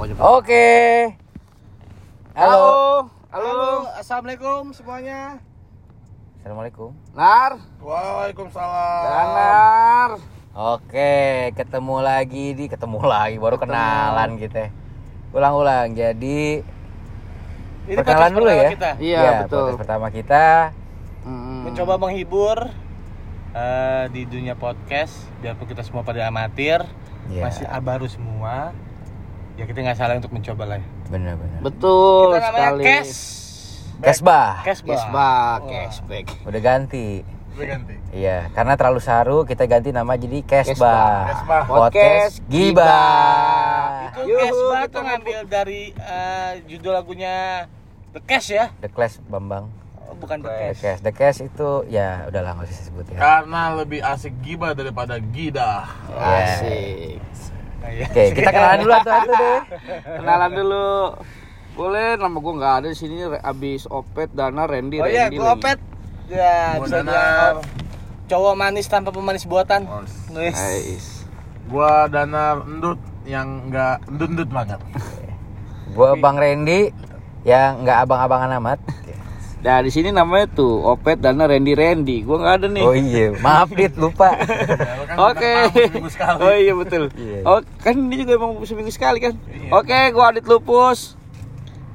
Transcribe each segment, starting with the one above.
pokoknya. Oke. Halo. Halo. Assalamualaikum semuanya. Assalamualaikum. Nar. Waalaikumsalam. Nar. Oke, ketemu lagi di ketemu lagi baru kenalan kita. Ulang-ulang. Jadi Ini perkenalan podcast dulu pertama ya. Kita. Iya, betul. podcast pertama kita. Hmm. Mencoba menghibur eh, di dunia podcast biarpun kita semua pada amatir, Iya. masih baru semua. Ya kita nggak salah untuk mencoba lah. ya. Bener-bener. Betul Kita namanya sekali. Cash. Cashback. Cashback, Wah. cashback. Udah ganti. Udah ganti. Iya, karena terlalu saru kita ganti nama jadi Kesbah. Kesbah. Podcast Gibah. Itu Cashback kita tuh ngambil dari eh, judul lagunya The Cash ya? The Clash Bambang. Oh, bukan The The Cash. Cash. The Cash itu ya udahlah nggak usah sebut ya. Karena lebih asik gibah daripada gidah. Asik. Nah, iya. Oke, kita kenalan dulu satu-satu deh. Kenalan dulu. Boleh nama gua nggak ada di sini abis Opet Dana Randy Oh iya, Randy gue lagi. opet. Ya, bisa bilang cowok manis tanpa pemanis buatan. Os. Nulis. Ais. Gua danar endut yang enggak endut-endut banget. Gua Bang Randy yang nggak abang-abangan amat. Nah di sini namanya tuh Opet Dana Randy Randy. Gua nggak ada nih. Oh iya, maaf dit lupa. Ya, lu kan Oke. sekali. Oh iya betul. Iya. Oh kan ini juga emang seminggu sekali kan. Iya. Oke, gua Adit Lupus.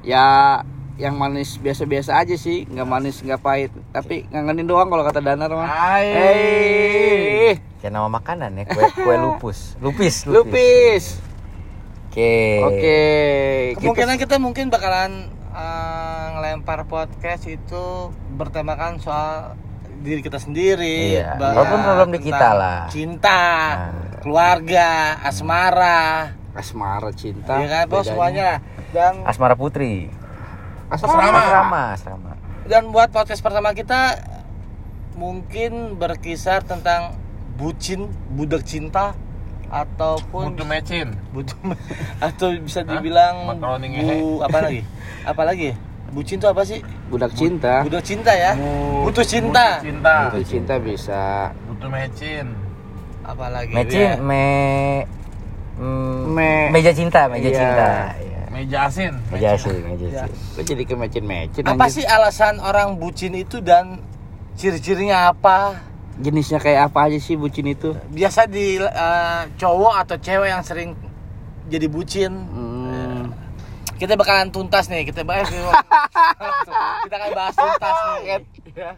Ya yang manis biasa-biasa aja sih, nggak manis nggak pahit, tapi ngangenin doang kalau kata Danar mah. Hai. Hei, Kayak nama makanan ya, kue kue lupus. Lupis, Lupis. Oke. Oke. Kemungkinan kita mungkin bakalan eh, ngelempar podcast itu bertemakan soal diri kita sendiri. Iya, Ba- problem-problem di kita lah. Cinta, Nah. keluarga, asmara, asmara cinta. ya kan, bos semuanya. Dan Asmara Putri. Asrama. Asrama, asrama. dan buat podcast pertama kita mungkin berkisar tentang bucin, budak cinta ataupun Butuh mecin. butuh atau bisa dibilang bu ngehe. apa lagi apa lagi ya? bucin tuh apa sih Budak cinta. budak cinta ya Bu- butuh cinta Butuh cinta. Butuh cinta bisa. Butuh mecin. apa lagi Mecin, ya? me, mm, Me- meja cinta, meja Iya. cinta. Iya. Meja asin. Meja sih, meja Ya. sih. Lo jadi ke mecin-mecin apa anjir. sih alasan orang bucin itu dan ciri-cirinya apa Jenisnya kayak apa aja sih bucin itu? biasa di eh, cowok atau cewek yang sering jadi bucin Hmm. kita bakalan tuntas nih kita bahas kita akan bahas tuntas nih ya.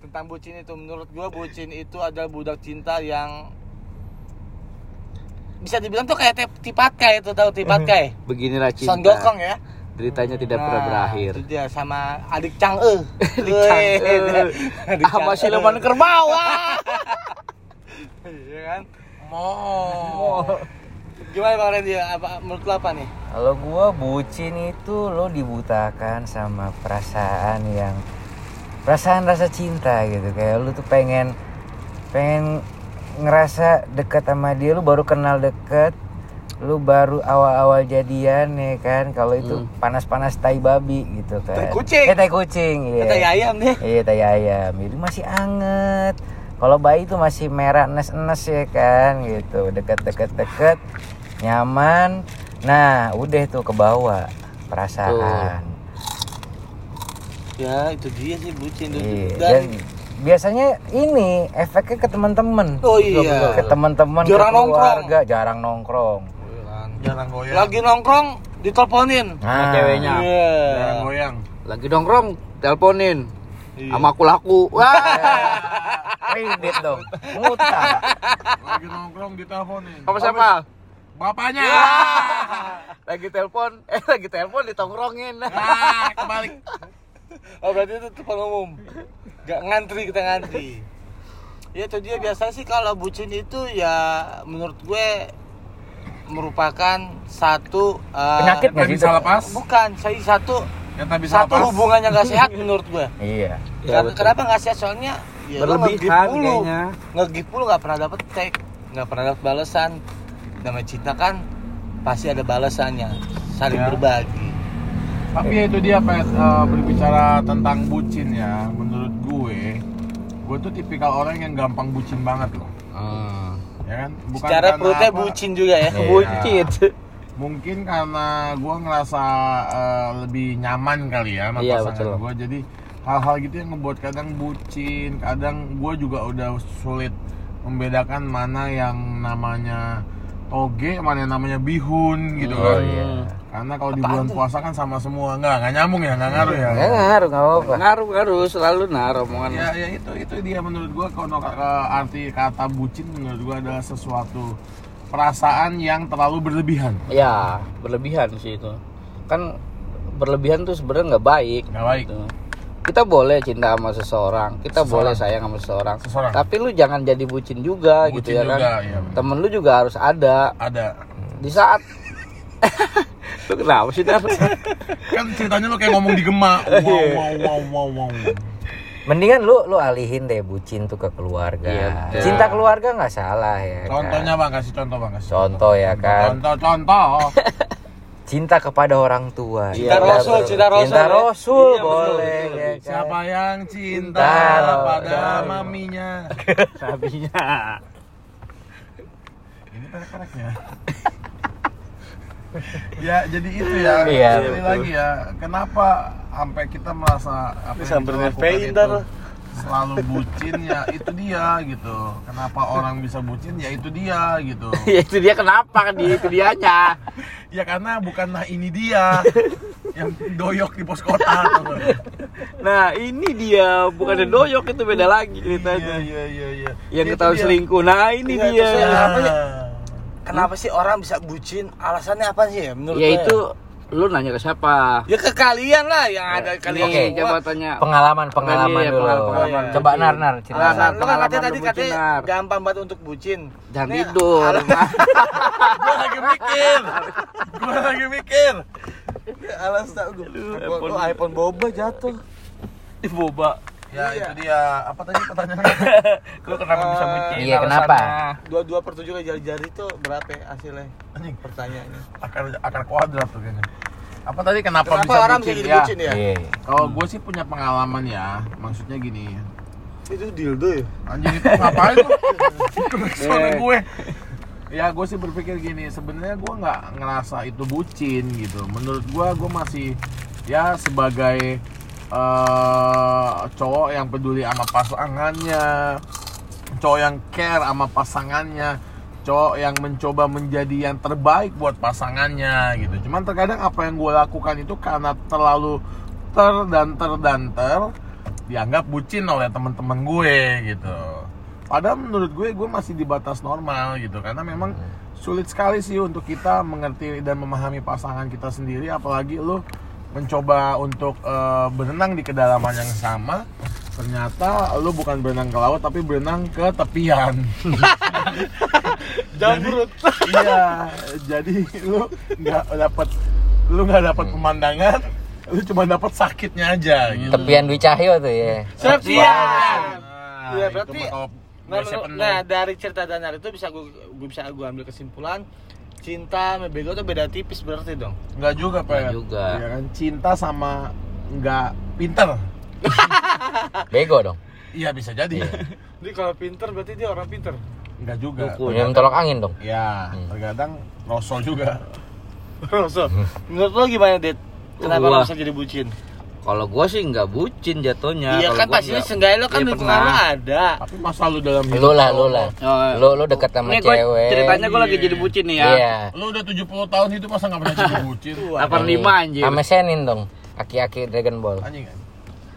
tentang bucin itu menurut gua bucin itu adalah budak cinta yang bisa dibilang tuh kayak tip- tipatkai itu tahu tipatkai Beginilah cinta. Son Gokong ya Ceritanya tidak pernah Nah, berakhir. itu dia sama adik Chang'e Adik Chang'e. Adik Sama siluman kerbau. Iya kan Mo. gimana bang Randy apa menurut lo apa nih Kalau gua bucin itu lo dibutakan sama perasaan yang perasaan rasa cinta gitu kayak lu tuh pengen pengen ngerasa dekat sama dia lu baru kenal deket lu baru awal-awal jadian ya kan kalau itu panas-panas tai babi gitu kan. Tai kucing. eh tai kucing iya. kita ayam deh iya tai ayam. Itu masih anget. Kalau bayi itu masih merah nes-nes ya kan gitu. Deket-deket deket. Nyaman. Nah udah tuh ke bawah perasaan ya itu dia sih bucin tuh. Iya, dan, dan biasanya ini efeknya ke teman-teman. Oh iya. ke teman-teman ke Jarang nongkrong. keluarga jarang nongkrong Jarang goyang. lagi nongkrong diteleponin nah ceweknya. Iya. Jarang goyang. Lagi nongkrong, teleponin. Iya. Sama aku laku. Wah. kredit dong ngutang Lagi nongkrong diteleponin. Apa siapa? Bapaknya. Lagi telepon, eh lagi telepon ditongkrongin. Ah, kebalik. oh berarti itu telepon umum gak ngantri kita ngantri ya itu dia biasa sih kalau bucin itu ya menurut gue merupakan satu eh, Penyakit nggak bisa lepas. bukan saya satu Yang tak bisa satu lepas. hubungan yang gak sehat menurut gue iya Ya, betul. kenapa nggak sehat soalnya ya Berlebihan kayaknya. nge-give mulu nggak pernah dapet tag nggak pernah dapet balasan namanya cinta kan pasti ada balasannya saling Ya. berbagi Tapi ya itu dia Pet, Eh, berbicara tentang bucin ya, menurut gue, gue tuh tipikal orang yang gampang bucin banget loh, Hmm. Ya kan? Bukan secara perutnya apa- bucin juga ya Iya. Bucin. mungkin karena gue ngerasa eh, lebih nyaman kali ya sama Iya, pasangan gue jadi hal-hal gitu yang ngebuat kadang bucin kadang gue juga udah sulit membedakan mana yang namanya toge mana yang namanya bihun gitu Oh kan iya. Karena kalau di bulan puasa kan sama semua. Nggak nggak nyambung ya nggak ngaruh ya. Nggak ngaruh, nggak apa-apa. ngaruh ngaruh. Selalu nah omongan. Ya ya itu itu dia menurut gua. Kalau ke- arti kata bucin menurut gua adalah sesuatu perasaan yang terlalu berlebihan. Ya berlebihan sih itu. Kan berlebihan tuh sebenarnya nggak baik. Nggak baik. Gitu. kita boleh cinta sama seseorang kita Seseorang. boleh sayang sama seseorang. Seseorang. tapi lu jangan jadi bucin juga gitu Bucin ya kan? juga, iya, benar. temen lu juga harus ada. Ada. Di saat lu kenapa sih Dar? kan ceritanya lu kayak ngomong di gema wow wow wow wow wow Mendingan lu lu alihin deh bucin tuh ke keluarga. Iya, betul. Cinta keluarga nggak salah ya. kan? contohnya bang kasih contoh bang kasih Contoh ya kan. contoh contoh Cinta kepada orang tua. Cinta Rasul, cinta Rasul, Cinta ya. Rasul Iya, betul, boleh. betul, ya kan? siapa yang cinta Cinta pada pada- maminya sapinya ini perek-pereknya ya jadi itu ya Iya, sekali betul. lagi ya kenapa sampai kita merasa apa yang sampai kita itu selalu bucin ya itu dia gitu. Kenapa orang bisa bucin ya itu dia gitu. Ya itu dia kenapa kan dia itu dianya? Ya karena bukan nah ini dia yang doyok di pos kota nah ini dia bukan ada doyok itu beda lagi ceritanya. Iya iya iya yang Itu ketahui dia. selingkuh. Nah ini Iya, dia. ya, apa ya? Kenapa sih orang bisa bucin? Alasannya apa sih ya menurut ya itu lu nanya ke siapa Ya ke kalian lah yang ada kalian Oke, semua. coba tanya Pengalaman pengalaman Iya, dulu. pengalaman- pengalaman Coba bucin. nar nar cerita. Nar, nar. Alasan lu kan pengalaman katanya tadi katanya gampang banget untuk bucin. jangan Nih, tidur gua lagi mikir gua lagi mikir Alasan gue. iPhone, iPhone boba jatuh. di boba ya Iya. itu dia apa tadi pertanyaannya lu kenapa bisa Eh, bucin iya, kenapa? Dua dua per tujuh kali jari-jari itu berapa ya hasilnya? anjing Pertanyaannya. akar akar kuadrat tuh kayaknya apa tadi kenapa, Kenapa bisa orang bucin ya bucin ya? Iya. kalau gue sih punya pengalaman ya maksudnya gini Itu dildo ya? anjing itu ngapain tuh suara Eh. gue ya gue sih berpikir gini sebenarnya gue nggak ngerasa itu bucin gitu menurut gue gue masih ya sebagai eh, cowok yang peduli sama pasangannya cowok yang care sama pasangannya cowok yang mencoba menjadi yang terbaik buat pasangannya gitu. Cuman terkadang apa yang gue lakukan itu karena terlalu ter dan ter dan ter dianggap bucin oleh teman-teman gue gitu. Padahal menurut gue gue masih di batas normal gitu. Karena memang sulit sekali sih untuk kita mengerti dan memahami pasangan kita sendiri apalagi lu mencoba untuk eh, berenang di kedalaman yang sama ternyata lu bukan berenang ke laut tapi berenang ke tepian Jambrut. iya jadi lu nggak dapat lu nggak dapat pemandangan lu cuma dapat sakitnya aja gitu Tepian Dwi Cahyo tuh ya. Septian. Nah, Iya, itu berarti Nah, nah, dari cerita Danar itu bisa gue bisa gue ambil kesimpulan cinta sama bego tuh beda tipis berarti dong. nggak juga pak Nggak juga. ya kan cinta sama nggak pinter Bego dong. iya bisa jadi Jadi kalau pinter berarti dia orang pinter. nggak juga. Minum tolak angin dong. ya terkadang rosol juga Rasul. Menurut lo gimana, Det? Kenapa lo bisa jadi bucin? Kalau gua sih nggak bucin jatuhnya iya Kalau kan pastinya seenggaknya lo kan Iya, lingkungan pernah. lo ada. tapi masa lu dalam Lu lah, lu lah. Oh, Lu lu dekat sama Ini gua cewek. ceritanya gua lagi jadi bucin nih ya Iya. lu udah 70 tahun itu masa nggak pernah jadi bucin 85 anjir Sama Senin dong. Aki-aki Dragon Ball. anjing kan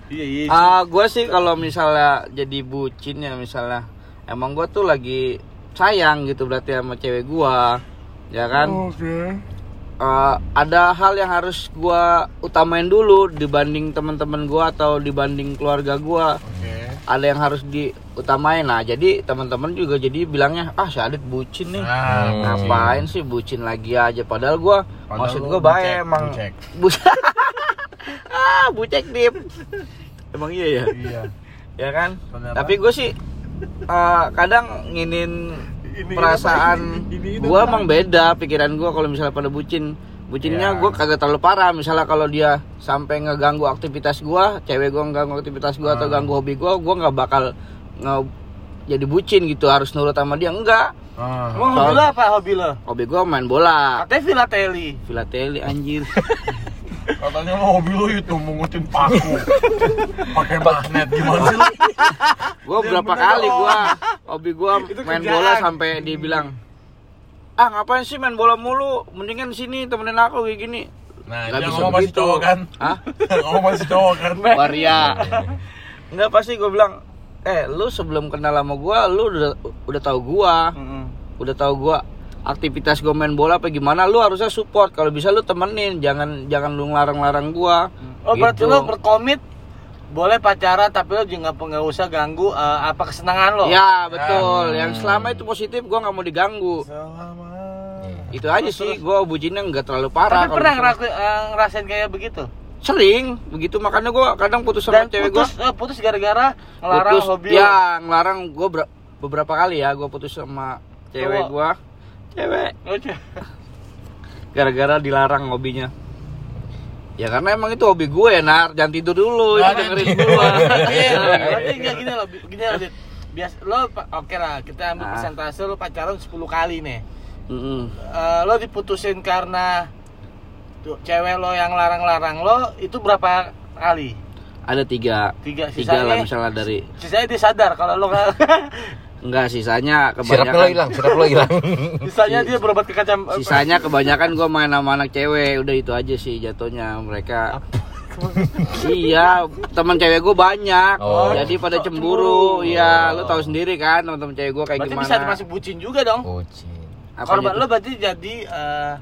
Iya, iya. Ah, gue sih kalau misalnya jadi bucin ya misalnya emang gue tuh lagi sayang gitu berarti sama cewek gua ya kan oke Eh, ada hal yang harus gua utamain dulu dibanding teman-teman gua atau dibanding keluarga gua. Oke. Ada yang harus diutamain. Nah jadi teman-teman juga jadi bilangnya ah si Adit bucin nih. Nah Hmm. ngapain sih bucin lagi aja? Padahal gua Padahal maksud gua baik emang. bucek. Bu- ah bucek dip. Emang iya ya? Iya. Ya kan? Ternyata. tapi gue sih eh, kadang nginin Ini perasaan ini- ini- ini gue emang beda pikiran gue kalau misalnya pada bucin bucinnya Ya. gue kagak terlalu parah misalnya kalau dia sampai ngeganggu aktivitas gue cewek gue ngeganggu aktivitas gue atau Hmm. ganggu hobi gue gue nggak bakal nge jadi bucin gitu harus nurut sama dia enggak Ah. Emang hobi lo apa hobi lo? Hobi gua main bola. Katanya filateli. Filateli anjir. Katanya lo hobi lo itu mengutin paku. Pakai magnet gimana sih lo? Gua berapa kali gua hobi gua Itu main kerjaan. bola sampai dibilang ah ngapain sih main bola mulu mendingan sini temenin aku kayak gini Nah, dia bisa ngomong masih cowok kan? Hah? ngomong masih cowok kan? waria Enggak pasti gue bilang eh lu sebelum kenal sama gua lu udah udah tahu gua Mm-mm. udah tahu gua aktivitas gua main bola apa gimana lu harusnya support kalau bisa lu temenin jangan jangan lu ngelarang-larang gua Oh berarti Gitu. lo berkomit boleh pacaran tapi lo juga nggak usah ganggu eh, apa kesenangan lo. ya betul yang selama itu positif gua nggak mau diganggu Selama. itu aja sih gua bucinnya nggak terlalu parah Tapi kalau pernah eh, ngerasain kayak begitu? sering begitu makanya gua kadang putus sama Dan cewek gua putus, eh, putus gara-gara ngelarang putus hobi ya ngelarang gua ber- beberapa kali ya gua putus sama cewek Cowok. Cewek gara-gara dilarang hobinya ya karena emang itu hobi gue ya nar jangan tidur dulu itu Nah, dengerin gue Iya, berarti gini loh, gini loh. Bias, lo oke lah, kita ambil Ah. persentase lo pacaran 10 kali nih. Mm-mm. Eh, lo diputusin karena tuh, cewek lo yang larang-larang lo itu berapa kali? ada tiga Tiga, tiga lah sisanya, misalnya dari sisanya dia sadar kalau lo enggak sisanya Sirapnya lo kebanyakan hilang, sirap lo hilang. sisanya dia berobat ke kacam eh, sisanya kebanyakan gue main sama anak cewek udah itu aja sih jatuhnya mereka iya teman cewek gue banyak Oh. jadi pada Cemburu. iya lo tahu sendiri kan teman-teman cewek gue kayak berarti gimana bisa termasuk bucin juga dong. Bucin. Apa Korban lo berarti jadi eh,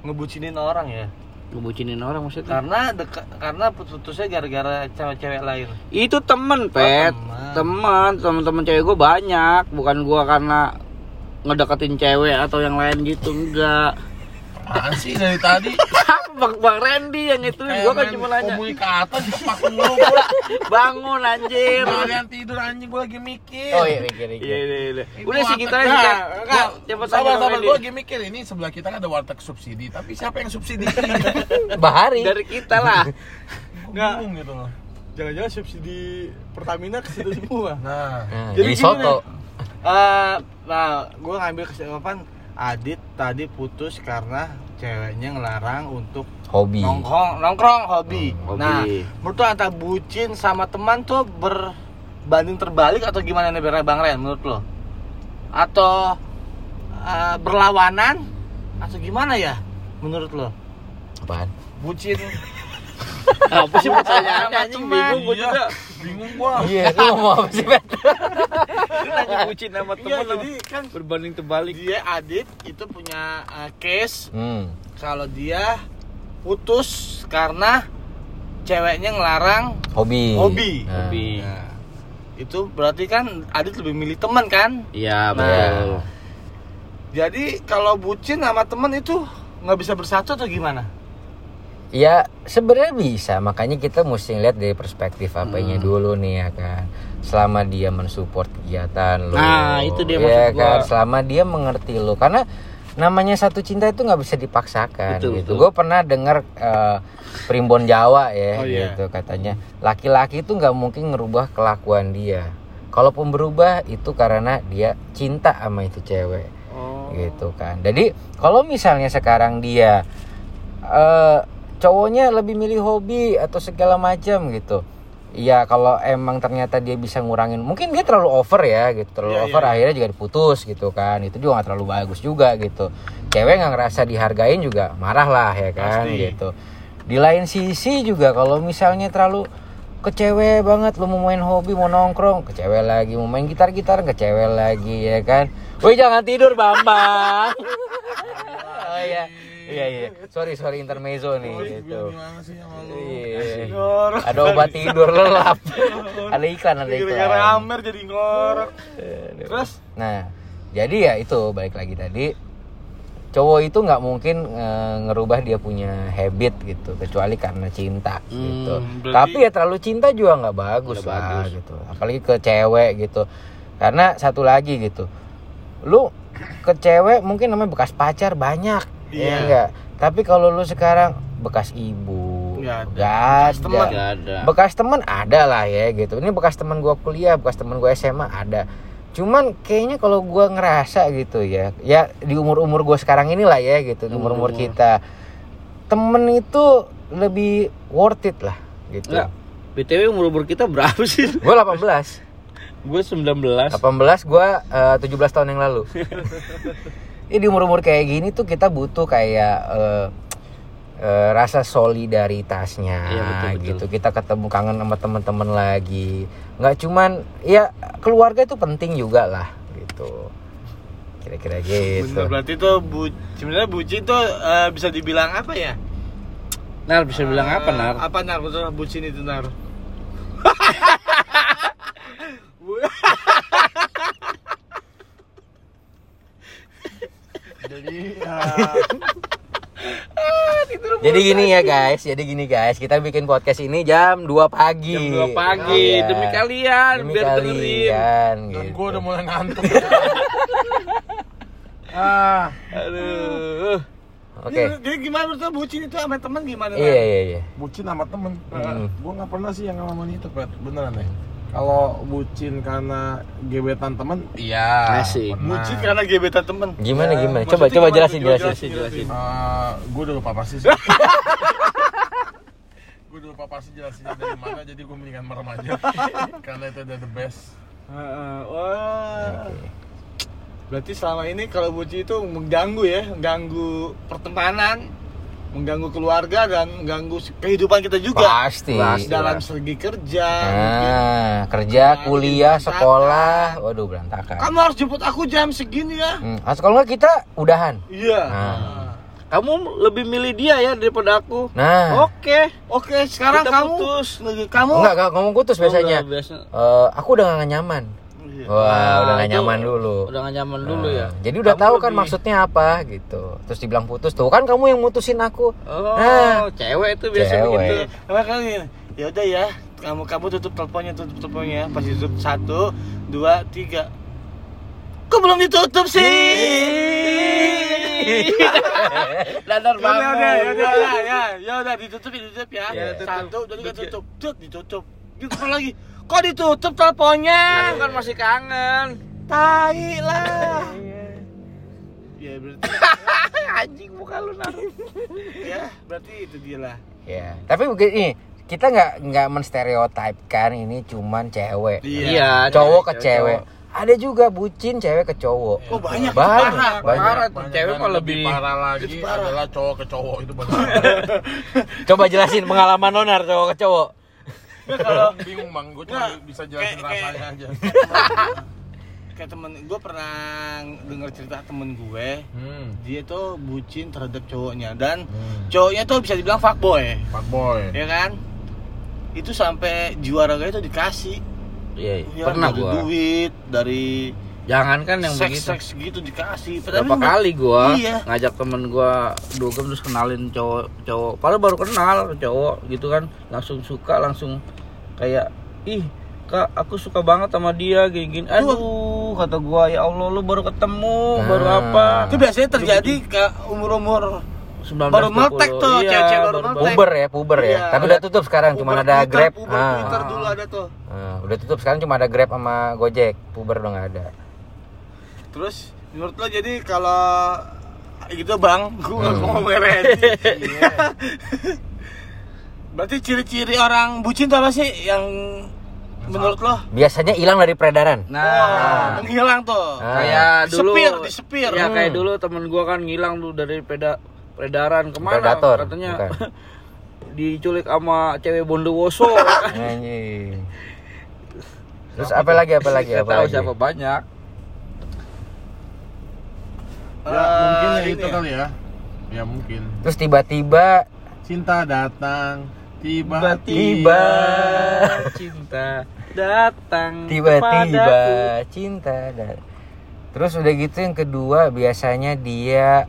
ngebucinin orang ya? Ngebucinin orang maksudnya Karena deka- karena putusnya gara-gara cewek-cewek lain. itu temen pet teman. teman teman-teman cewek gue banyak bukan gue karena ngedeketin cewek atau yang lain gitu enggak Apaan sih dari tadi? apa bang bang Randy yang itu gue kan cuma nanya komunikator di mulu gua. bangun anjir Kalian tidur anjing gua lagi mikir. Oh iya, mikir mikir. iya iya iya Ini udah sih kita aja Nah, enggak, cepet sabar aja, sabar gua lagi mikir ini sebelah kita kan ada warteg subsidi tapi siapa yang subsidi Bahari. dari kita lah Enggak. bingung gitu loh Jangan-jangan subsidi Pertamina ke situ semua. nah Nah, Jadi jadi gini soto. Eh, nah, gue ngambil kesimpulan Adit tadi putus karena ceweknya ngelarang untuk Hobi. nongkrong, nongkrong hobi. Hmm, hobi. Nah, menurut lo antara bucin sama teman tuh berbanding terbalik atau gimana nih Bang Ren menurut lo? Atau eh, berlawanan atau gimana ya menurut lo? Apaan? Bucin apa sih pertanyaannya anjing bingung gue Iya. juga bingung gua Iya, lu ngomong apa sih, Bet? Lu nanya bucin sama Iya, temen jadi kan berbanding terbalik dia Adit itu punya eh, case Hmm. kalau dia putus karena ceweknya ngelarang Hobi. Hobi. Nah. Hobi. Nah, itu berarti kan Adit lebih milih teman kan? iya Nah. betul Jadi kalau bucin sama temen itu nggak bisa bersatu atau gimana? Ya sebenarnya bisa, makanya kita mesti lihat dari perspektif apanya Hmm. dulu nih ya kan. Selama dia mensupport kegiatan lo, Nah, itu dia ya maksud gua. kan. Selama dia mengerti lo, karena namanya satu cinta itu nggak bisa dipaksakan Betul, gitu. Gue pernah dengar eh, primbon Jawa ya, Oh, iya. gitu katanya. Laki-laki itu nggak mungkin ngerubah kelakuan dia. Kalaupun berubah itu karena dia cinta sama itu cewek oh gitu kan. Jadi kalau misalnya sekarang dia eh cowoknya lebih milih hobi atau segala macam gitu. Iya kalau emang ternyata dia bisa ngurangin, mungkin dia terlalu over ya gitu, terlalu Iya, over iya. akhirnya juga diputus gitu kan. Itu juga nggak terlalu bagus juga gitu. Cewek nggak ngerasa dihargain juga marah lah ya kan Pasti. gitu. Di lain sisi juga kalau misalnya terlalu ke cewek banget lu mau main hobi mau nongkrong ke cewek lagi mau main gitar gitar ke cewek lagi ya kan Woi jangan tidur Bambang oh iya iya iya. Sorry sorry intermezzo nih gitu. sama lu? Iya. Ada obat tidur lelap. Ada iklan ada iklan. Amer jadi ngorok. Terus? Nah jadi ya itu balik lagi tadi. Cowok itu nggak mungkin eh, ngerubah dia punya habit gitu kecuali karena cinta gitu. berarti- tapi ya terlalu cinta juga nggak bagus Nggak lah bagus. gitu. Apalagi ke cewek gitu. Karena satu lagi gitu. Lu ke cewek mungkin namanya bekas pacar banyak ya Iya. enggak tapi kalau lu sekarang bekas ibu Nggak ada. Bekas teman. Ada bekas teman ada lah ya gitu ini bekas teman gua kuliah bekas teman gua SMA ada Cuman kayaknya kalau gua ngerasa gitu ya, ya di umur-umur gua sekarang inilah ya gitu, di umur-umur Umur-umur. kita. Temen itu lebih worth it lah gitu. Enggak. BTW umur umur kita berapa sih? Gue 18. Gue 19. 18 gua eh, 17 tahun yang lalu. Ini di umur-umur kayak gini tuh kita butuh kayak eh, eh, rasa solidaritasnya Iya, betul, betul. gitu. Kita ketemu kangen sama teman-teman lagi. nggak cuman ya keluarga itu penting juga lah gitu. Kira-kira gitu. Bener, berarti tuh bu, sebenarnya bucin tuh eh, bisa dibilang apa ya? Nar bisa bilang apa Nar? Apa nar betul bucin itu nar? Jadi ya, Jadi gini ya guys, jadi gini guys, kita bikin podcast ini jam 2 pagi. Jam 2 pagi Iya. demi kalian Demi biar dengerin. kalian dan gitu. gue udah mulai ngantuk. ah, Aduh. Oke. Jadi, jadi gimana menurut lo bucin itu sama teman gimana? Iya iya iya. bucin sama temen. Hmm. Gue nggak pernah sih yang ngalamin itu, Pet. Beneran deh. Kalau bucin karena gebetan temen, iya. Asik. pernah. Bucin karena gebetan temen. Gimana Ya, gimana? Coba coba gimana? jelasin Coba jelasin. Jelasin jelasin. gue udah lupa pasti sih. gue udah lupa pasti jelasinnya dari mana, jadi gue mendingan merem aja. karena itu udah the best. Heeh, Wah. Berarti selama ini kalau bucin itu mengganggu ya, mengganggu pertemanan, mengganggu keluarga dan mengganggu kehidupan kita juga. Pasti. Pasti. Dalam segi kerja. mungkin. Nah, kerja, Nah, kuliah, berantakan. sekolah, waduh berantakan. Kamu harus jemput aku jam segini ya. Hmm. Atau kalau nggak kita udahan. Iya. Nah. Kamu lebih milih dia ya daripada aku. Nah, Oke. Oke, sekarang Kita kamu putus. kamu enggak enggak ngomong putus biasanya. Oh, enggak, biasa. Eh, aku udah gak nyaman. Iya. Wah, Nah, udah gak nyaman dulu. Udah gak nyaman dulu Nah, ya. Jadi udah Kamu tahu kan lebih- maksudnya apa gitu. Terus dibilang putus tuh kan kamu yang mutusin aku. Oh, Nah. cewek itu biasa Cewek. begitu. Apa kali ya udah ya, kamu kamu tutup teleponnya, tutup teleponnya. Pas tutup satu, dua, tiga. Kok belum ditutup sih? Dadar Ya banget. udah, ya udah, ya, ya, ya udah ditutup, ditutup ya. Ya, tutup. Satu, jadi kan tutup, Tut, ditutup. Gitu lagi? Kok ditutup teleponnya? Aku kan masih kangen. Tai lah. Ya berarti, Anjing muka lu naruh. ya berarti itu dia lah. Ya, tapi begini, kita nggak nggak menstereotipkan ini cuman cewek. Iya, Cowok ke cewek, cewek. cowok. Ada juga bucin cewek ke cowok. Oh banyak, Banyak, parah. banyak. Parah tuh, Banyak cewek mah lebih parah lagi Itu parah. adalah cowok ke cowok itu benar. Coba jelasin pengalaman nonar cowok ke cowok. Kalau bingung bang, gue cuma bisa jelasin kayak- kayak- rasanya aja. kayak temen gue pernah denger cerita temen gue Hmm. dia tuh bucin terhadap cowoknya dan Hmm. cowoknya tuh bisa dibilang fuckboy Pak boy. ya kan itu sampai juara itu dikasih Iya, ya, pernah dari gua. duit dari Jangan kan yang seks begitu. seks gitu dikasih Berapa Padahal kali gua Iya. ngajak temen gua dugem terus kenalin cowok cowok. Padahal baru kenal cowok gitu kan, langsung suka langsung kayak ih kak aku suka banget sama dia gini gini. Aduh kata gua ya Allah lu baru ketemu baru Nah. apa? itu biasanya terjadi ke umur umur 19, Baru meletek tuh, Iya, cewek-cewek baru meletek. Puber ya, puber ya. Iya. Tapi udah tutup sekarang, cuma ada Grab. Uber Ah. Twitter dulu ada tuh Ah, udah tutup sekarang cuma ada Grab sama Gojek. Puber udah nggak ada. Terus menurut lo jadi kalau gitu bang gue nggak mau ngomongin berarti ciri-ciri orang bucin tuh apa sih yang menurut lo Biasanya hilang dari peredaran. Nah, Wah, menghilang tuh Ah. kayak dulu Disepir, disepir. Ya kayak Hmm. dulu temen gua kan ngilang tuh dari peda peredaran ke mana Predator, katanya bukan. diculik sama cewek bondowoso. Terus apa lagi apa lagi apa tahu lagi? siapa banyak Ya Eh, mungkin ya itu ya. kali ya. Ya mungkin. Terus tiba-tiba Cinta datang Tiba-tiba. tiba-tiba. cinta datang tiba-tiba cinta dan terus udah gitu yang kedua biasanya dia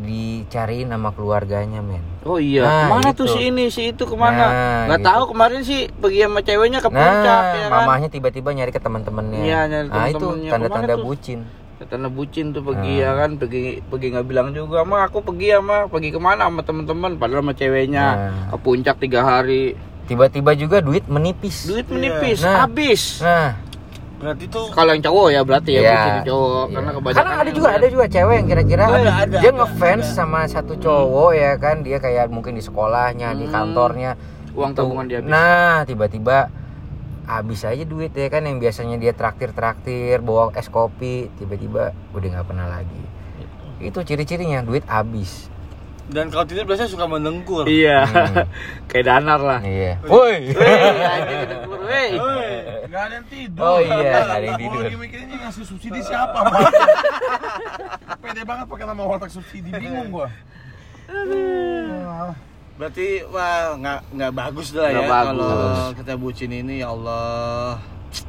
dicariin sama keluarganya men Oh iya, Nah, ke mana itu. tuh si ini si itu ke mana? Nah, Nggak gitu. tahu kemarin sih pergi sama ceweknya ke puncak nah ya kan? mamahnya tiba-tiba nyari ke teman-temannya Iya, nyari nah itu teman-temannya. tanda-tanda bucin Tanda bucin tuh pergi Nah. ya kan, pergi pergi nggak bilang juga, mah aku pergi ya mah, pergi ke mana sama teman-teman, padahal sama ceweknya Nah. ke puncak tiga hari, tiba-tiba juga duit menipis duit menipis, Nah. habis. nah Berarti tuh Kalau yang cowok ya berarti ya Iya. bucin cowok Iya. karena kebanyakan Karena ada juga ada juga cewek yang kira-kira Ada, ada, dia ngefans ada. sama satu cowok ya kan dia kayak mungkin di sekolahnya di Hmm. kantornya uang tabungan dia habis. nah tiba-tiba habis aja duit ya kan yang biasanya dia traktir traktir bawa es kopi tiba-tiba udah nggak pernah lagi itu ciri-cirinya duit habis dan kalau tidur biasanya suka mendengkur. Iya. Hmm. Kayak danar lah. iya woi. Woi. Nggak ada yang tidur. Oh iya, nggak ada yang tidur. lagi mikirnya ngasih subsidi siapa, Pak? Pede banget pakai nama warteg subsidi, bingung gua. Berarti wah nggak nggak bagus lah ya Nggak bagus. kalau kita bucin ini ya Allah.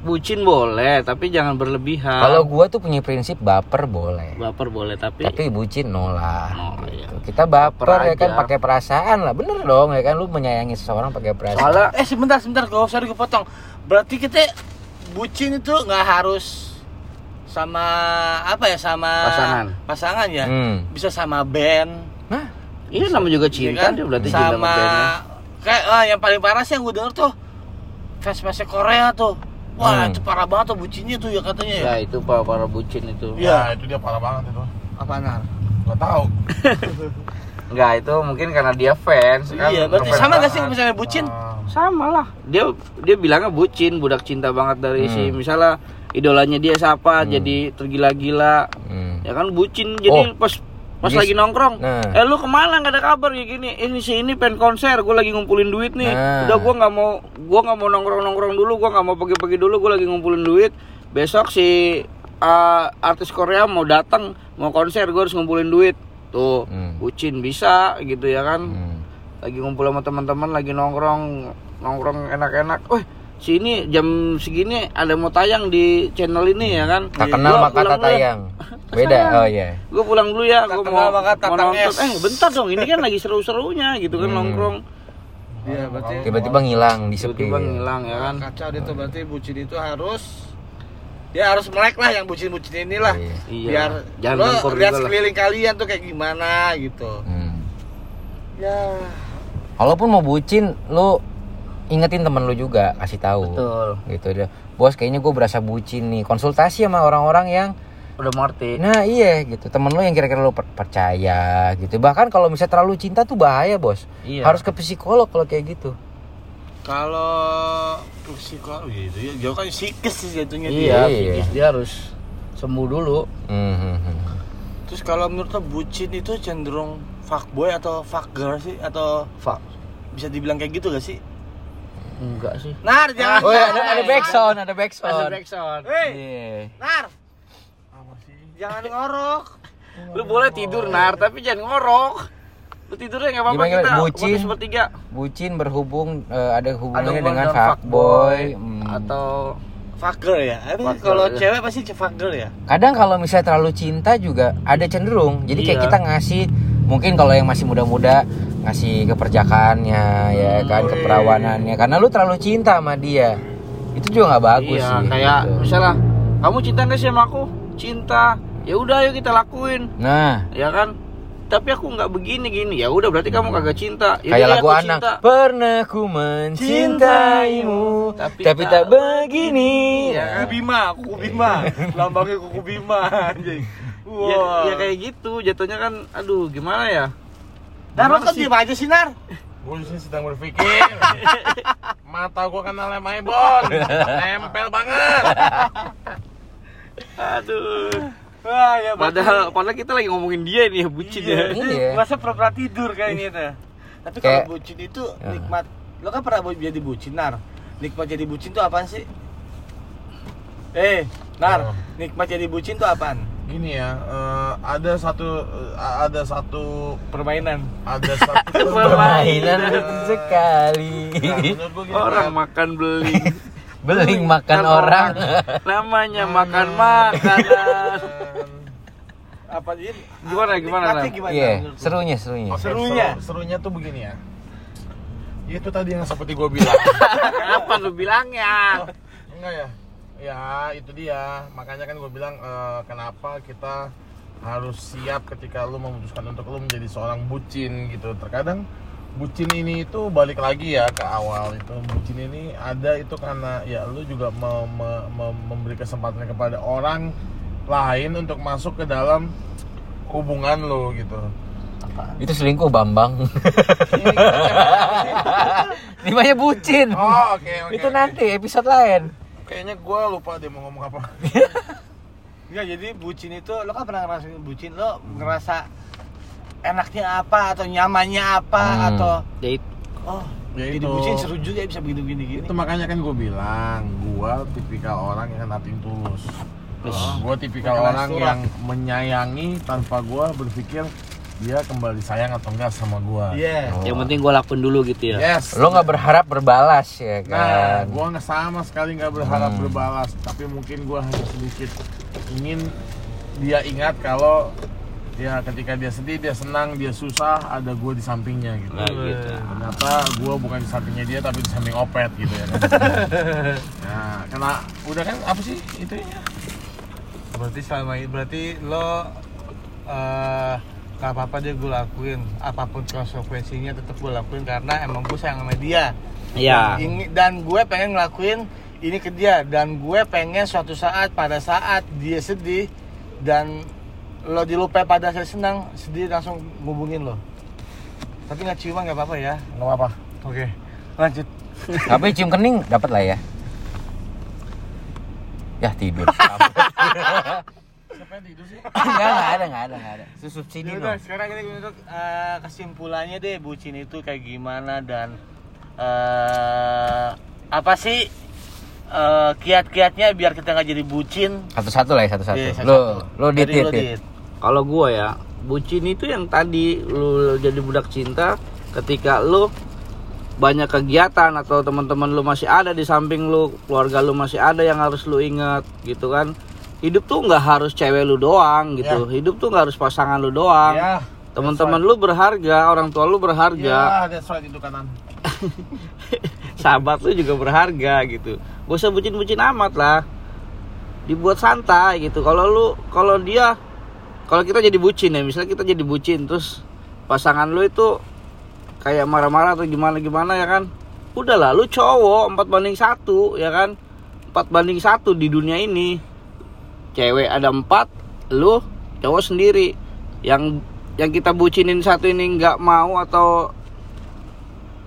Bucin boleh, tapi jangan berlebihan. kalau gua tuh punya prinsip baper boleh baper boleh, tapi, tapi bucin nolak Oh, iya. kita baper Baper ya kan pakai perasaan lah bener dong ya kan lu menyayangi seseorang pakai perasaan soalnya Eh sebentar sebentar kalau sorry kepotong. Berarti kita bucin itu nggak harus sama apa ya sama Pasangan. pasangan ya. Hmm. Bisa sama band. nah ini namanya juga ya cinta, kan? dia berarti cinta sama bandnya. kayak ah, yang paling parah sih yang gue denger tuh fans fansnya Korea tuh. Wah Hmm. itu parah banget tuh bucinnya tuh ya katanya ya. Ya itu para para bucin itu. Iya. Ya, itu dia parah banget itu. Apa nar? Gak tahu. Enggak, itu mungkin karena dia fans kan. Iya, berarti sama gak sih misalnya bucin? Ah, Sama lah. Dia dia bilangnya bucin, budak cinta banget dari Hmm. si misalnya idolanya dia siapa jadi tergila-gila. hmm. Ya kan bucin jadi Oh. pas pas lagi nongkrong. Nah. Eh lu ke mana nggak ada kabar ya gini? Ini si ini pengen konser, gue lagi ngumpulin duit nih. Nah. Udah gua nggak mau gua nggak mau nongkrong nongkrong dulu, gua nggak mau pergi-pergi dulu, gue lagi ngumpulin duit. Besok si uh, artis Korea mau datang mau konser, gue harus ngumpulin duit. Tuh, Hmm. bucin bisa gitu ya kan. Hmm. Lagi ngumpul sama teman-teman, lagi nongkrong nongkrong enak-enak. Wih, si ini jam segini ada mau tayang di channel ini ya kan. tak kenal Gua maka tak dulu ya. tayang beda oh iya gue pulang dulu ya Tak gue kenal mau, maka mau nonton eh bentar dong ini kan lagi seru-serunya gitu kan Hmm. nongkrong Iya, berarti tiba-tiba ngilang di sepi tiba-tiba ngilang ya kan kacau itu berarti bucin itu harus dia harus melek lah yang bucin-bucin inilah. Iya. Iya. Biar Jangan lo lihat juga lah. sekeliling kalian tuh kayak gimana gitu. Hmm. Ya. Walaupun mau bucin, lu ingetin temen lu juga, kasih tahu. betul Gitu dia. Bos, kayaknya gue berasa bucin nih. Konsultasi sama orang-orang yang udah mengerti Nah iya gitu temen lu yang kira-kira lu per- percaya gitu bahkan kalau misalnya terlalu cinta tuh bahaya bos Iya. harus ke psikolog kalau kayak gitu Kalau ke psikolog gitu ya, jauh kan psikis sih jatuhnya iya, Iya. psikis dia harus sembuh dulu Hmm, hmm. Terus kalau menurut lo bucin itu cenderung fuckboy atau fuckgirl sih atau fuck bisa dibilang kayak gitu gak sih? Enggak sih Nar jangan. oh ada ada backsound ada Ada backsound backsound. Hei, Iya. Nar, apa sih? jangan ngorok. lu boleh tidur nar tapi jangan ngorok lu tidurnya nggak apa-apa kita gimana? Bucin? podcast bertiga bucin berhubung eh, ada hubungannya hubungan dengan fuckboy hmm. atau Fuckgirl ya? Tapi kalau ya. cewek pasti fuckgirl ya? kadang kalau misalnya terlalu cinta juga ada cenderung jadi kayak Iya. kita ngasih mungkin kalau yang masih muda-muda ngasih keperjakaannya ya kan keperawanannya. Karena lu terlalu cinta sama dia. Itu juga nggak bagus iya sih kayak gitu. misalnya kamu cinta nggak sih sama aku? Cinta. Ya udah ayo kita lakuin. Nah. Ya kan? Tapi aku nggak begini gini. Ya udah berarti kamu kagak cinta. Ya kayak lagu aku anak cinta. pernah ku mencintaimu Tapi tapi, tak tak begini. Iya kan? Kuku Bima, kuku Bima, lambangnya kuku Bima anjing. ya, Wah. ya kayak gitu jatuhnya kan aduh gimana ya Nar, lo kok sih? diem aja sih, Nar? Gue sini sedang berpikir. Mata gue kena lem Aibon. Nempel banget. aduh Wah, ya padahal padahal kita lagi ngomongin dia nih ya bucin ya Iya. Masa pura-pura tidur kayaknya tuh. Tapi kalau Kayak- bucin itu Ya. nikmat. Lo kan pernah jadi bucin, Nar. Nikmat jadi bucin tuh apaan sih? Eh, Nar, Oh. nikmat jadi bucin tuh apaan? Gini ya, eh, ada satu eh, ada satu Permainan. ada satu permainan sekali Nah, gua gini, orang makan beling beling makan orang namanya makan makanan Apa jadi? Gimana, gimana, gimana? iya menurut lo? serunya serunya Oke, Serunya. seru- serunya tuh begini ya. Itu tadi yang seperti gue bilang. apa lu bilangnya Enggak ya? Ya itu dia. Makanya kan gue bilang eh, kenapa kita harus siap ketika lu memutuskan untuk lu menjadi seorang bucin gitu. Terkadang bucin ini itu balik lagi ya ke awal itu bucin ini ada itu karena ya lu juga me- me- me- memberi kesempatan kepada orang lain untuk masuk ke dalam hubungan lo gitu Itu selingkuh Bambang. Namanya bucin. oh oke oke itu oke. nanti episode lain. Kayaknya gua lupa deh mau ngomong apa Enggak, jadi bucin itu lo kan pernah ngerasain bucin lo ngerasa enaknya apa atau nyamannya apa Hmm. atau Ya itu. oh Ya jadi itu. bucin seru juga ya bisa begini begini gini. itu makanya kan gue bilang gua tipikal orang yang nating tulus gue tipikal orang yang menyayangi tanpa gua berpikir dia kembali sayang atau enggak sama gua Iya. Oh. Yang penting gue lakuin dulu gitu ya. yes Lo nggak berharap berbalas ya Nah, kan? gua nggak sama sekali nggak berharap Hmm. berbalas, tapi mungkin gua hanya sedikit ingin dia ingat kalau ya ketika dia sedih, dia senang, dia susah, ada gua di sampingnya gitu. Nah, gitu. Ternyata gua bukan di sampingnya dia, tapi di samping opet gitu ya. Kan? nah, karena udah kan apa sih itu ya? Berarti selama ini berarti lo eh gak apa-apa deh gue lakuin apa pun konsekuensinya tetap gue lakuin karena emang gue sayang sama dia Iya. Ini- dan gue pengen ngelakuin ini ke dia dan gue pengen suatu saat pada saat dia sedih dan lo dilupain pada saya senang sedih langsung ngubungin lo tapi nggak ciuman nggak apa-apa ya Nggak apa-apa. oke lanjut Tapi cium kening dapat lah ya. Ya tidur. Siapa yang tidur sih? Enggak, enggak ada, enggak ada, enggak ada. Susup sini Yaudah, sekarang ini untuk eh, kesimpulannya deh bucin itu kayak gimana dan eh apa sih eh, kiat-kiatnya biar kita nggak jadi bucin Satu-satu lah ya, satu-satu. Iya, Lo, lo dit, Dari dit, lo, dit. Dit. Kalau gue ya, bucin itu yang tadi lu jadi budak cinta ketika lu banyak kegiatan atau teman-teman lu masih ada di samping lu, keluarga lu masih ada yang harus lu ingat gitu kan. Hidup tuh nggak harus cewek lu doang gitu. Hidup tuh nggak harus pasangan lu doang. Ya. Teman-teman lu berharga, orang tua lu berharga, that's right itu kanan. sahabat lu juga berharga gitu. Gak usah bucin-bucin amat lah. Dibuat santai gitu. Kalau lu kalau dia kalau kita jadi bucin ya, misalnya kita jadi bucin terus pasangan lu itu kayak marah-marah atau gimana gimana ya kan. Udahlah lu cowok 4 banding satu ya kan. 4 banding satu di dunia ini. Cewek ada 4, lu cowok sendiri. Yang yang kita bucinin satu ini nggak mau atau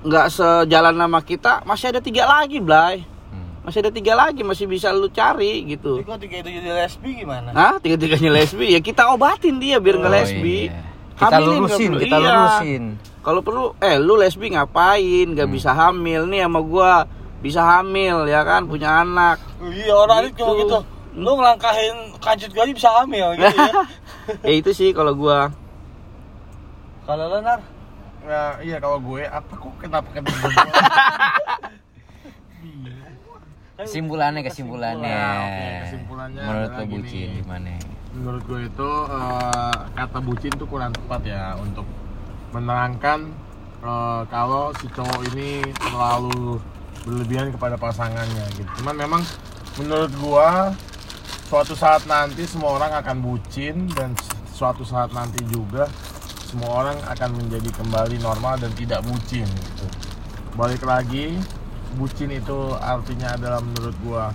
nggak sejalan sama kita masih ada tiga lagi Blay Hmm. masih ada tiga lagi masih bisa lu cari Tapi gitu kok tiga itu jadi lesbi gimana? nah tiga tiganya lesbi ya kita obatin dia biar nggak Oh, lesbi iya. Kita Hamilin lurusin, nggak perlu. kita Iya. lurusin. kalau perlu eh lu lesbi ngapain nggak Hmm. bisa hamil nih sama gua bisa hamil ya kan punya anak Iya orang itu cuma Gitu. Lu ngelangkahin kancut gue aja bisa hamil gitu ya. ya itu sih kalau gua Kalau lo nar? Ya, iya kalau gue apa kok kenapa kenapa Kesimpulannya, kesimpulannya. Nah, oke, kesimpulannya Menurut lo bucin gimana? menurut gue itu eh, kata bucin itu kurang tepat ya untuk menerangkan eh, kalau si cowok ini terlalu berlebihan kepada pasangannya gitu. Cuman memang menurut gua suatu saat nanti semua orang akan bucin dan suatu saat nanti juga semua orang akan menjadi kembali normal dan tidak bucin gitu. Balik lagi, bucin itu artinya adalah menurut gua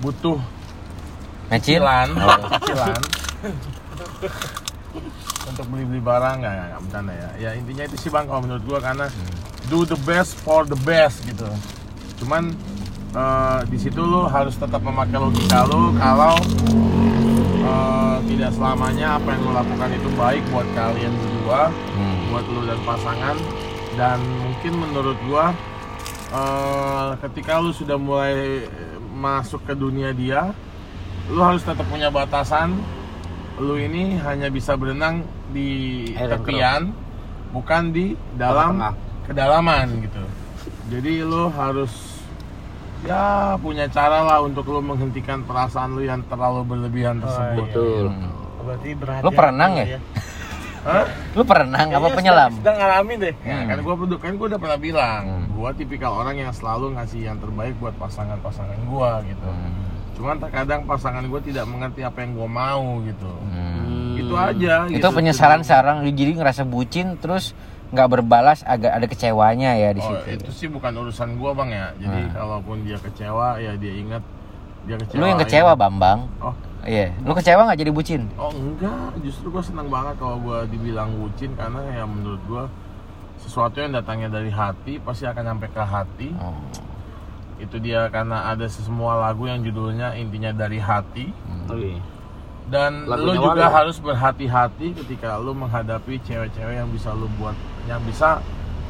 butuh Mecil? cicilan, untuk beli-beli barang nggak nggak, bercanda ya. Ya intinya itu sih bang kalau menurut gua karena do the best for the best gitu. Cuman eh, di situ lo harus tetap memakai logika lo kalau eh, tidak selamanya apa yang lo lakukan itu baik buat kalian berdua, Hmm. buat lo dan pasangan dan mungkin menurut gua eh, ketika lu sudah mulai masuk ke dunia dia lu harus tetap punya batasan lu ini hanya bisa berenang di Air tepian bukan di dalam Tengah-tengah. kedalaman gitu jadi lu harus ya punya cara lah untuk lu menghentikan perasaan lu yang terlalu berlebihan tersebut betul Berarti berhati Lu perenang ya? Hah? Lu perenang apa penyelam? Sedang, sedang ngalamin deh. Ya, Hmm. kan gua kan gua udah pernah bilang, Hmm. gua tipikal orang yang selalu ngasih yang terbaik buat pasangan-pasangan gua gitu. Hmm. Cuman terkadang pasangan gua tidak mengerti apa yang gua mau gitu. Hmm. Itu aja. Itu gitu. penyesalan sekarang jadi ngerasa bucin terus nggak berbalas agak ada kecewanya ya di Oh, situ. itu sih bukan urusan gua bang ya. Jadi Nah. kalaupun dia kecewa ya dia ingat dia kecewa. Lu yang kecewa Bambang. Oh, Iya, lu kecewa nggak jadi bucin? oh enggak. Justru gua senang banget kalau gua dibilang bucin karena ya menurut gua sesuatu yang datangnya dari hati pasti akan sampai ke hati. Oh. Itu dia karena ada semua lagu yang judulnya intinya dari hati. Oke. Dan Lagunya lu juga Wali. harus berhati-hati ketika lu menghadapi cewek-cewek yang bisa lu buat yang bisa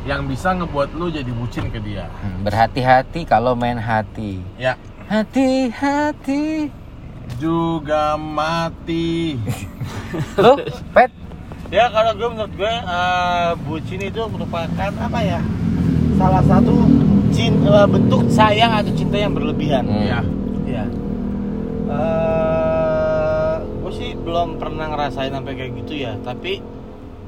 yang bisa ngebuat lu jadi bucin ke dia. Hmm, Berhati-hati kalau main hati. Ya, Hati-hati. juga mati. Lu, Pet? Ya kalau gue menurut gue eh, bucin itu merupakan apa ya? Salah satu cinta, bentuk sayang atau cinta yang berlebihan. Hmm. Ya. Iya. Eh, gue sih belum pernah ngerasain sampai kayak gitu ya. Tapi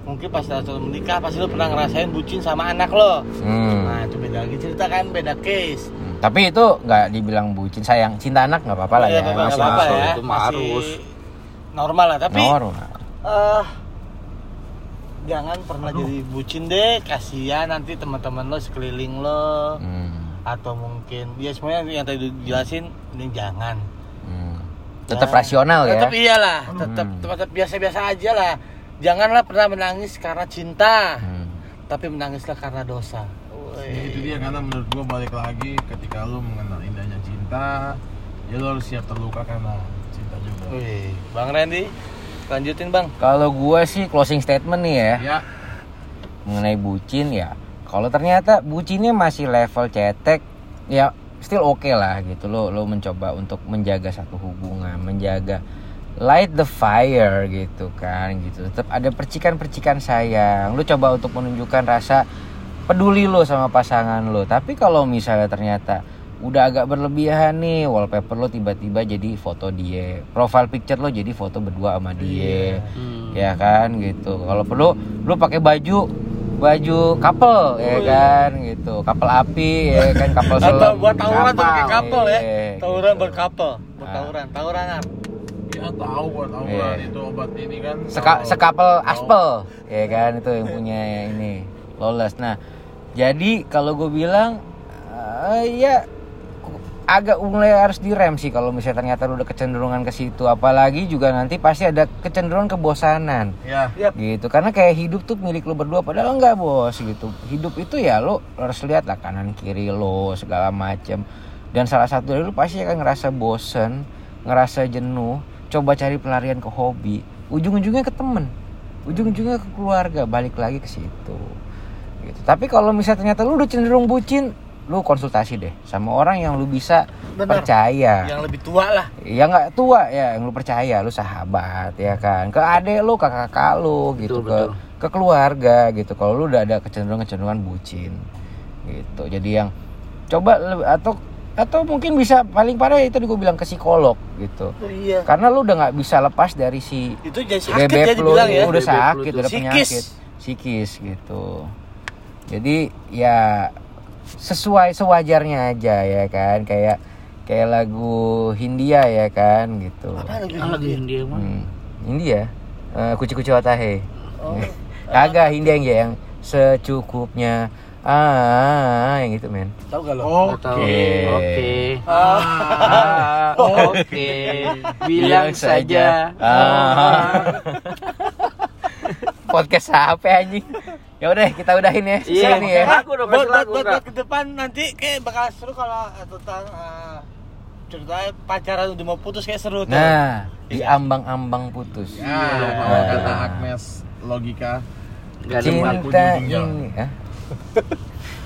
mungkin pas saat lo menikah pasti lo pernah ngerasain bucin sama anak lo. Hmm. Nah itu beda lagi cerita kan beda case. Hmm. Tapi itu nggak dibilang bucin sayang cinta anak nggak apa-apa lah Iya, ya apa-apa, masih apa-apa masuk, ya. itu harus. normal lah. Tapi normal. eh jangan pernah jadi bucin deh. Kasihan nanti teman-teman lo sekeliling lo. Hmm. atau mungkin ya semuanya yang tadi dijelasin ini jangan. Tetap Ya. rasional ya. tetap iyalah tetap Hmm. tetap biasa-biasa aja lah janganlah pernah menangis karena cinta Hmm. tapi menangislah karena dosa Ya, itu dia karena menurut gua balik lagi ketika lu mengenal indahnya cinta, ya lu harus siap terluka karena cinta juga. Wih, bang Randy lanjutin bang Kalau gua sih closing statement nih ya Ya, mengenai bucin ya. Kalau ternyata bucinnya masih level cetek, ya still oke lah gitu lo lo mencoba untuk menjaga satu hubungan, menjaga light the fire gitu kan gitu. Tetap ada percikan-percikan sayang. Lu coba untuk menunjukkan rasa peduli lo sama pasangan lo. Tapi kalau misalnya ternyata udah agak berlebihan nih wallpaper lo tiba-tiba jadi foto dia profile picture lo jadi foto berdua sama dia Hmm. ya kan gitu kalau perlu lu pakai baju baju couple ya kan gitu couple api ya kan couple atau selam buat tawuran tuh pakai kapel ya Iya, tawuran gitu. buat kapel buat Ah. tawuran tawuranan ya tahu buat tawuran Iya. itu obat ini kan. Seka, sekapel aspel ya kan itu yang punya ini lawless nah jadi kalau gue bilang eh, ya agak mulai harus direm sih kalau misalnya ternyata lu udah kecenderungan ke situ. Apalagi juga nanti pasti ada kecenderungan kebosanan. Ya, gitu. Karena kayak hidup tuh milik lo berdua padahal enggak bos gitu. Hidup itu ya lo harus lihat lah kanan kiri lo segala macem. Dan salah satu dari lo pasti akan ngerasa bosen ngerasa jenuh. Coba cari pelarian ke hobi. Ujung-ujungnya ke temen. Ujung-ujungnya ke keluarga. Balik lagi ke situ. Gitu. Tapi kalau misalnya ternyata lu udah cenderung bucin lu konsultasi deh sama orang yang lu bisa Bener. percaya. Yang lebih tua lah. Ya nggak tua ya yang lu percaya lu sahabat ya kan? Ke adek lu ke kakak lu gitu. Betul, ke betul. ke keluarga gitu. Kalau lu udah ada kecenderungan kecenderungan bucin gitu. Jadi yang coba atau atau mungkin bisa paling parah itu gue bilang ke psikolog gitu. Oh, iya. Karena lu udah nggak bisa lepas dari si itu jadi sakit bebek ya lu ya. Udah Bebek sakit udah penyakit. Psikis gitu. Jadi ya sesuai sewajarnya aja ya kan kayak kayak lagu Hindia ya kan gitu apa Ah, lagi India mah. hmm. Hindia Eh, kuci kuci watahe oh, kagak Hindia yang yang secukupnya ah yang gitu men tahu gak lo Oh. Oke. Oke. Ah. Ah, oke. Bilang saja. Ah. podcast apa anjing ya udah kita udahin ya Iya, sini ya. Aku udah buat buat buat, ke depan nanti kayak bakal seru kalau eh, tentang eh, ceritanya pacaran udah mau putus kayak seru tuh. nah di ambang-ambang putus. Ya kalau kata Agnes logika. Ada cinta waktu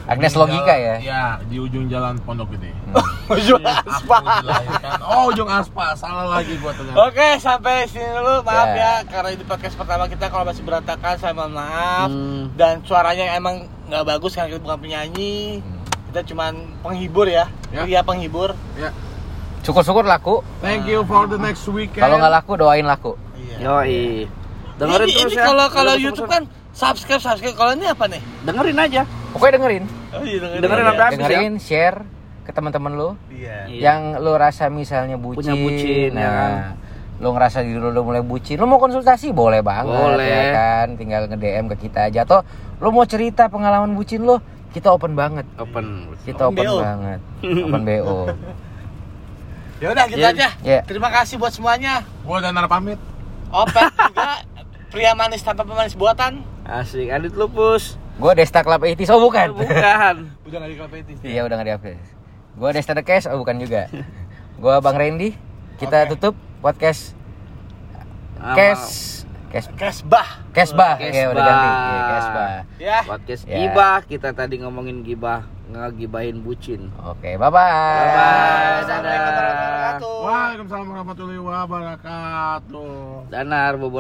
di ujung jalan. Agnes logika ya Ya, di ujung jalan Pondok Gede. Ujung Aku aspal. dilahirkan. Oh, ujung aspal. Salah lagi gua ternyata. Oke, sampai sini dulu. Maaf Ya. ya, karena ini podcast pertama kita kalau masih berantakan, saya mohon maaf. Hmm. Dan suaranya emang nggak bagus karena kita bukan penyanyi. Kita cuman penghibur ya. Ya. Iya penghibur. Ya. syukur-syukur laku Thank you for the next weekend. kalau nggak laku doain laku Iya. Yoi. Dengerin ini, terus ini ya. kalau kalau YouTube kan subscribe subscribe. Kalau ini apa nih? dengerin aja. Pokoknya dengerin Oh iya dengerin. Dengerin ya. sampai habis dengerin share ke teman-teman lu Iya. Iya. yang lu rasa misalnya bucin, Punya bucin, ya nah kan? lo ngerasa diri lo udah mulai bucin, lo mau konsultasi boleh banget Boleh. ya kan, tinggal nge-DM ke kita aja atau lo mau cerita pengalaman bucin lo, kita open banget. Open. Kita Open open, BO. banget. Open BO. Ya udah gitu Iya. aja. Iya. Terima kasih buat semuanya. Gua dan Nar pamit. Opet juga pria manis tanpa pemanis buatan. Asik, Adit Lupus. Gue Desta Club 80 oh bukan. Bukan. Udah gak di Klepetis. Iya udah gak di Gue Desta The Cash, oh bukan juga. Gue Bang Randy. Kita Oke. tutup podcast Cash Cash Kesbah. Cashbah. Cashbah. Ya udah ganti. Iya, Cashbah. Ya. Podcast Ya. gibah. Kita tadi ngomongin gibah, ngegibahin bucin. Oke, bye bye. Bye-bye. Assalamualaikum warahmatullahi wabarakatuh. Waalaikumsalam warahmatullahi wabarakatuh. Danar, bobo